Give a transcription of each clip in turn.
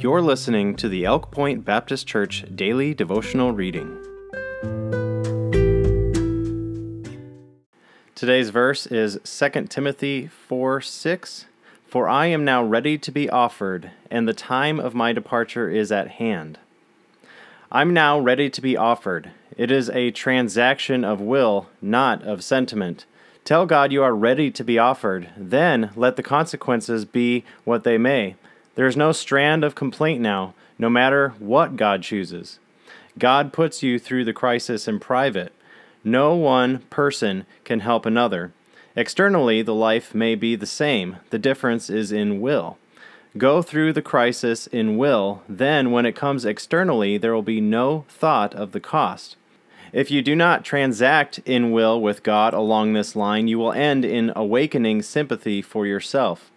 You're listening to the Elk Point Baptist Church Daily Devotional Reading. Today's verse is 2 Timothy 4 6. For I am now ready to be offered, and the time of my departure is at hand. I'm now ready to be offered. It is a transaction of will, not of sentiment. Tell God you are ready to be offered, then let the consequences be what they may. There is no strand of complaint now, no matter what God chooses. God puts you through the crisis in private. No one person can help another. Externally, the life may be the same, the difference is in will. Go through the crisis in will, then when it comes externally, there will be no thought of the cost. If you do not transact in will with God along this line, you will end in awakening sympathy for yourself.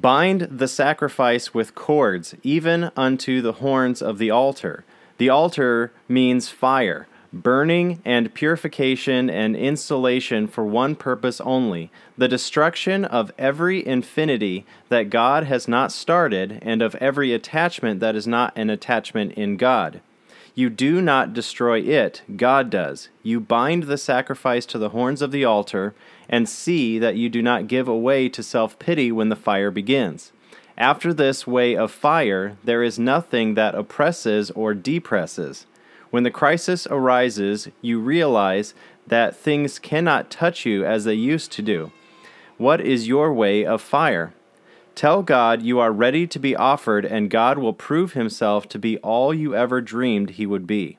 Bind the sacrifice with cords, even unto the horns of the altar. The altar means fire, burning and purification and installation for one purpose only the destruction of every infinity that God has not started, and of every attachment that is not an attachment in God. You do not destroy it, God does. You bind the sacrifice to the horns of the altar, and see that you do not give away to self pity when the fire begins. After this way of fire, there is nothing that oppresses or depresses. When the crisis arises, you realize that things cannot touch you as they used to do. What is your way of fire? Tell God you are ready to be offered, and God will prove himself to be all you ever dreamed he would be.